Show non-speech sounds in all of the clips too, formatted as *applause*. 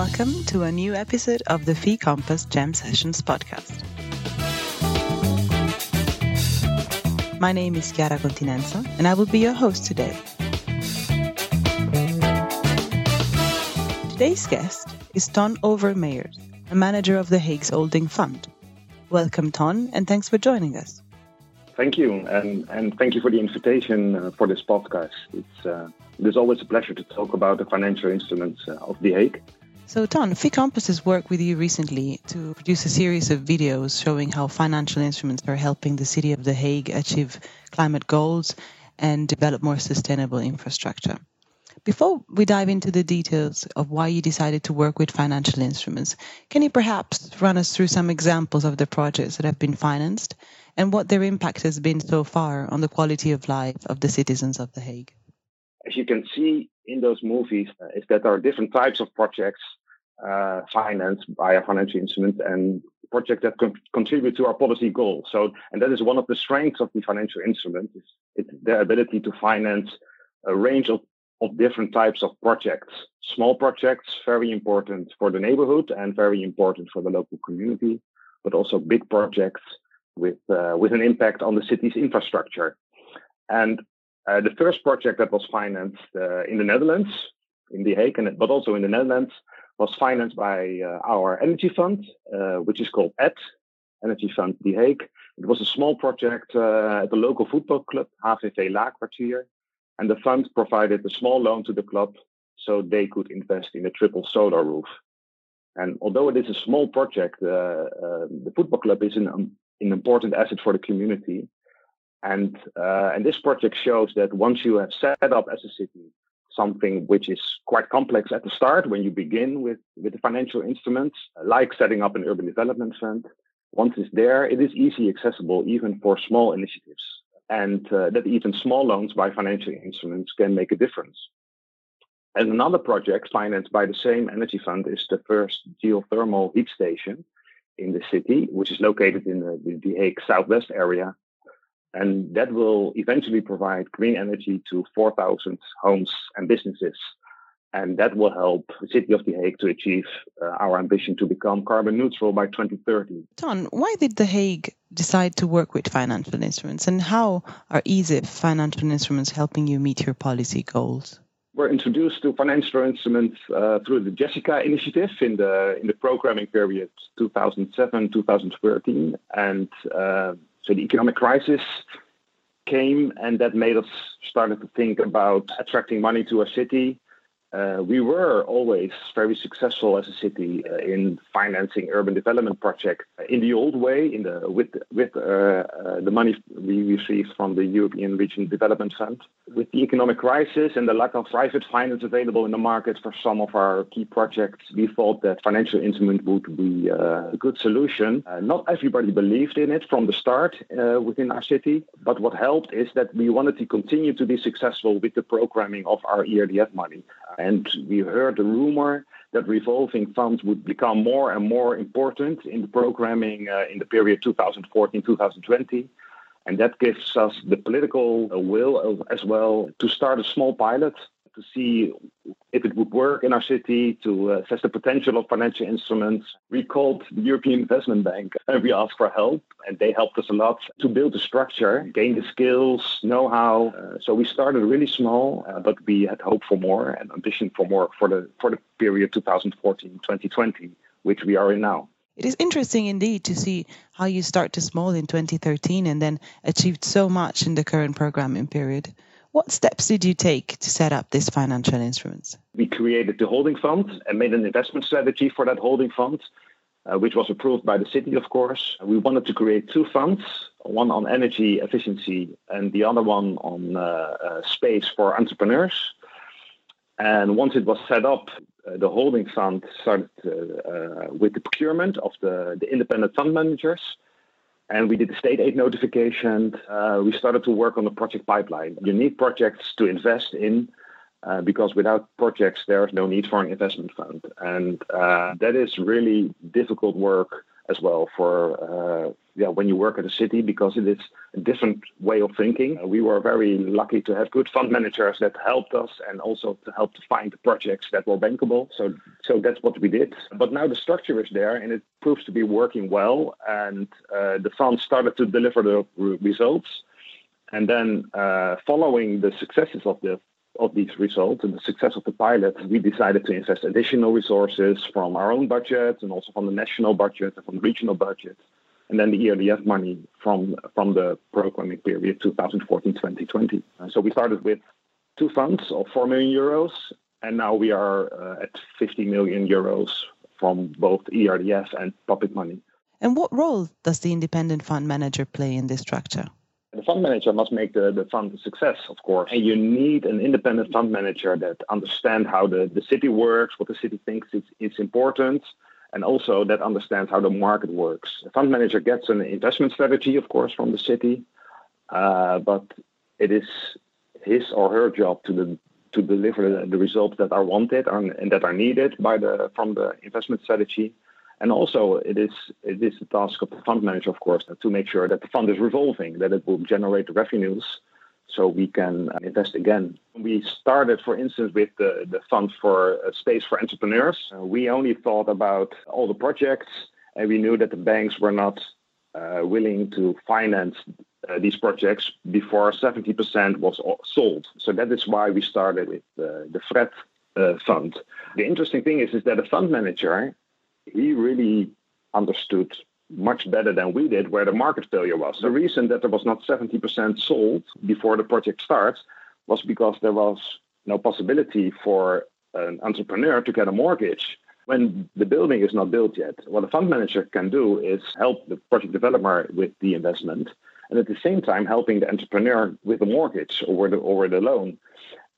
welcome to a new episode of the fi-compass Jam Sessions podcast. My name is Chiara Continenza, and I will be your host today. Today's guest is Ton Overmeires, a manager of the Hague's Holding Fund. Welcome, Ton, and thanks for joining us. Thank you, and, and thank you for the invitation uh, for this podcast. It's, uh, it is always a pleasure to talk about the financial instruments uh, of The Hague. So, Ton, fi-compass has worked with you recently to produce a series of videos showing how financial instruments are helping the city of The Hague achieve climate goals and develop more sustainable infrastructure. Before we dive into the details of why you decided to work with financial instruments, can you perhaps run us through some examples of the projects that have been financed and what their impact has been so far on the quality of life of the citizens of The Hague? As you can see in those movies, uh, is that there are different types of projects uh, financed by a financial instrument and projects that con- contribute to our policy goals. So, and that is one of the strengths of the financial instrument is it's their ability to finance a range of of different types of projects. Small projects, very important for the neighborhood and very important for the local community, but also big projects with uh, with an impact on the city's infrastructure. And uh, the first project that was financed uh, in the Netherlands, in The Hague, and, but also in the Netherlands, was financed by uh, our energy fund, uh, which is called ET, Energy Fund The Hague. It was a small project uh, at the local football club, HVV Laakkwartier, and the fund provided a small loan to the club so they could invest in a triple solar roof. And although it is a small project, uh, uh, the football club is an, um, an important asset for the community. And, uh, and this project shows that once you have set up as a city something which is quite complex at the start when you begin with, with the financial instruments, like setting up an urban development fund, once it's there, it is easy accessible even for small initiatives and uh, that even small loans by financial instruments can make a difference. And another project financed by the same energy fund is the first geothermal heat station in the city, which is located in the, the Hague southwest area. And that will eventually provide green energy to 4,000 homes and businesses and that will help the city of The Hague to achieve uh, our ambition to become carbon neutral by 2030. Ton, why did The Hague decide to work with financial instruments, and how are ESIF financial instruments helping you meet your policy goals? We're introduced to financial instruments uh, through the Jessica initiative in the in the programming period 2007-2013, and uh, so the economic crisis came, and that made us started to think about attracting money to a city uh, we were always very successful as a city uh, in financing urban development projects in the old way, in the with with uh, uh the money we received from the European Regional Development Fund. With the economic crisis and the lack of private finance available in the market for some of our key projects, we thought that financial instrument would be uh, a good solution. Uh, not everybody believed in it from the start within our city, but what helped is that we wanted to continue to be successful with the programming of our ERDF money. And we heard the rumor that revolving funds would become more and more important in the programming uh, in the period 2014 2020. And that gives us the political will as well to start a small pilot to see if it would work in our city, to uh, assess the potential of financial instruments. We called the European Investment Bank and we asked for help, and they helped us a lot to build the structure, gain the skills, know how. Uh, so we started really small, uh, but we had hope for more and ambition for more for the for the period 2014-2020, which we are in now. It is interesting indeed to see how you started small in 2013 and then achieved so much in the current programming period. What steps did you take to set up this financial instruments? We created the holding fund and made an investment strategy for that holding fund, uh, which was approved by the city, of course. We wanted to create two funds, one on energy efficiency and the other one on uh, uh, space for entrepreneurs. And once it was set up, uh, the holding fund started uh, uh, with the procurement of the, the independent fund managers and we did the state aid notification. Uh, we started to work on the project pipeline. You need projects to invest in uh, because without projects, there's no need for an investment fund. And uh, that is really difficult work as well for uh, yeah when you work at a city because it is a different way of thinking. Uh, we were very lucky to have good fund managers that helped us and also to help to find projects that were bankable. So so that's what we did. But now the structure is there and it proves to be working well. And uh, the fund started to deliver the results. And then, uh, following the successes of the of these results and the success of the pilot, we decided to invest additional resources from our own budget and also from the national budget and from the regional budget, and then the ERDF money from from the programming period 2014-2020. So we started with two funds of 4 million euros, and now we are uh, at 50 million euros from both ERDF and public money. And what role does the independent fund manager play in this structure? The fund manager must make the, the fund a success, of course. And you need an independent fund manager that understands how the, the city works, what the city thinks is, is important, and also that understands how the market works. The fund manager gets an investment strategy, of course, from the city, uh, but it is his or her job to the, to deliver the, the results that are wanted and, and that are needed by the from the investment strategy. And also, it is it is the task of the fund manager, of course, to make sure that the fund is revolving, that it will generate revenues, so we can uh, invest again. We started, for instance, with the, the fund for uh, space for entrepreneurs. Uh, we only thought about all the projects, and we knew that the banks were not uh, willing to finance uh, these projects before 70% was sold. So that is why we started with uh, the FRED fund. The interesting thing is, is that a fund manager he really understood much better than we did where the market failure was. The reason that there was not 70% sold before the project starts was because there was no possibility for an entrepreneur to get a mortgage when the building is not built yet. What a fund manager can do is help the project developer with the investment and at the same time helping the entrepreneur with the mortgage or the, or the loan.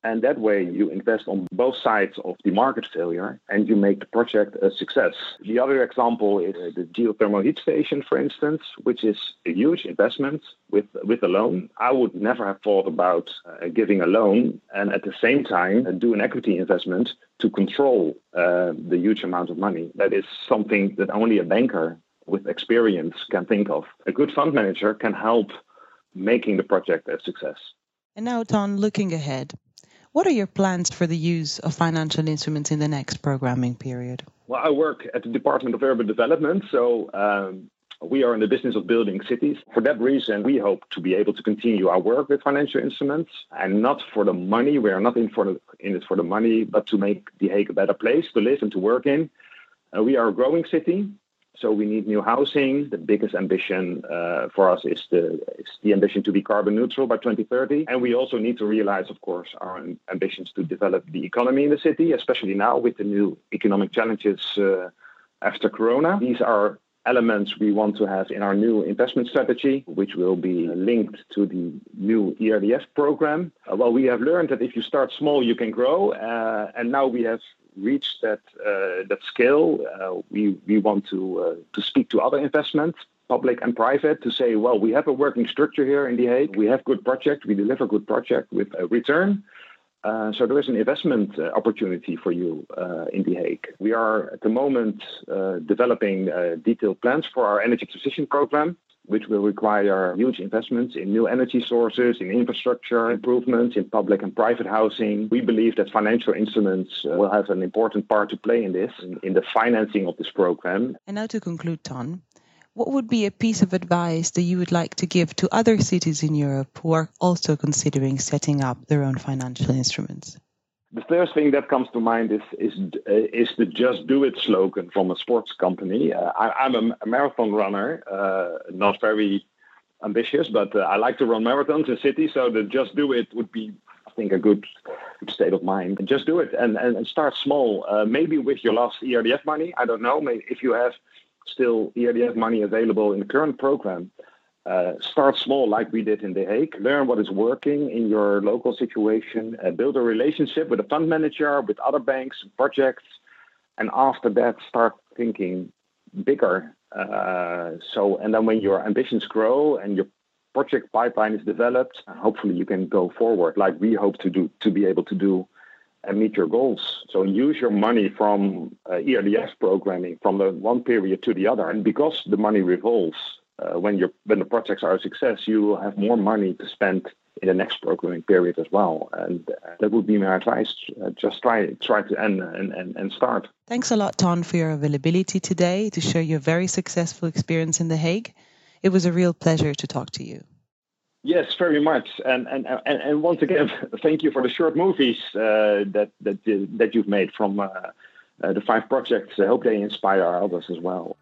And that way, you invest on both sides of the market failure and you make the project a success. The other example is the geothermal heat station, for instance, which is a huge investment with, with a loan. I would never have thought about uh, giving a loan and at the same time uh, do an equity investment to control uh, the huge amount of money. That is something that only a banker with experience can think of. A good fund manager can help making the project a success. And now, Ton, looking ahead, what are your plans for the use of financial instruments in the next programming period? Well, I work at the Department of Urban Development, so um, we are in the business of building cities. For that reason, we hope to be able to continue our work with financial instruments and not for the money. We are not in, for the, in it for the money, but to make The Hague a better place to live and to work in. Uh, we are a growing city, so we need new housing. The biggest ambition uh, for us is the, is the ambition to be carbon neutral by 2030. And we also need to realize, of course, our ambitions to develop the economy in the city, especially now with the new economic challenges uh, after Corona. These are elements we want to have in our new investment strategy, which will be linked to the new ERDF program. Uh, well, we have learned that if you start small, you can grow. Uh, and now we have reach that uh, that scale, uh, we we want to uh, to speak to other investments, public and private, to say, well, we have a working structure here in The Hague. We have good project. We deliver good project with a return. Uh, so there is an investment uh, opportunity for you uh, in The Hague. We are at the moment developing detailed plans for our energy transition program which will require huge investments in new energy sources, in infrastructure improvements, in public and private housing. We believe that financial instruments uh, will have an important part to play in this, in, the financing of this program. And now to conclude, Ton, what would be a piece of advice that you would like to give to other cities in Europe who are also considering setting up their own financial instruments? The first thing that comes to mind is is is the "Just Do It" slogan from a sports company. Uh, I, am a, a, marathon runner, uh, not very ambitious, but uh, I like to run marathons in cities. So the "Just Do It" would be, I think, a good state of mind. Just do it and and, and start small. Uh, maybe with your last ERDF money. I don't know. Maybe if you have still ERDF money available in the current program uh, start small, like we did in The Hague. Learn what is working in your local situation. Uh, build a relationship with a fund manager, with other banks, projects, and after that, start thinking bigger. Uh, so, and then when your ambitions grow and your project pipeline is developed, hopefully you can go forward, like we hope to do, to be able to do and meet your goals. So use your money from uh, ERDF programming from the one period to the other. And because the money revolves, uh, when your when the projects are a success, you will have more money to spend in the next programming period as well. And uh, that would be my advice. Uh, just try try to and, and, and start. Thanks a lot, Ton, for your availability today to share your very successful experience in The Hague. It was a real pleasure to talk to you. Yes, very much, and and and, and once again, *laughs* thank you for the short movies uh, that that that you've made from uh, uh, the five projects. I hope they inspire others as well.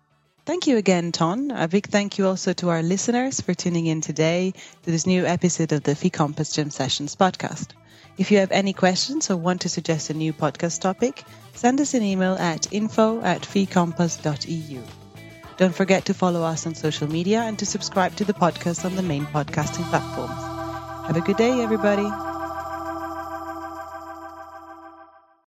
Thank you again, Ton. A big thank you also to our listeners for tuning in today to this new episode of the fi-compass Gym Sessions podcast. If you have any questions or want to suggest a new podcast topic, send us an email at info at fi-compass.eu. Don't forget to follow us on social media and to subscribe to the podcast on the main podcasting platforms. Have a good day, everybody.